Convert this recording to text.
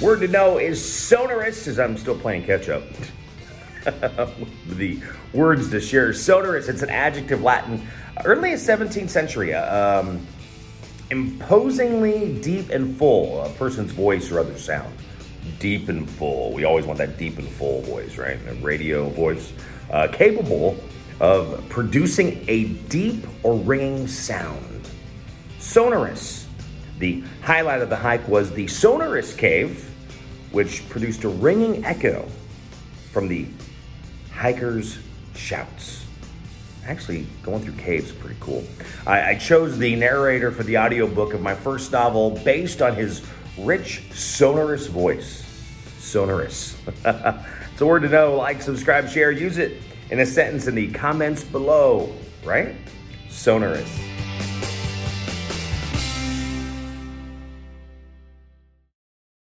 word to know is sonorous, as I'm still playing catch up. the words to share. Sonorous, it's an adjective Latin, early 17th century. Um, imposingly deep and full, a person's voice or other sound. Deep and full. We always want that deep and full voice, right? A radio voice. Uh, capable of producing a deep or ringing sound. Sonorous. The highlight of the hike was the Sonorous Cave, which produced a ringing echo from the hikers' shouts. Actually, going through caves is pretty cool. I, I chose the narrator for the audiobook of my first novel based on his rich, sonorous voice. Sonorous. it's a word to know. Like, subscribe, share, use it in a sentence in the comments below, right? Sonorous.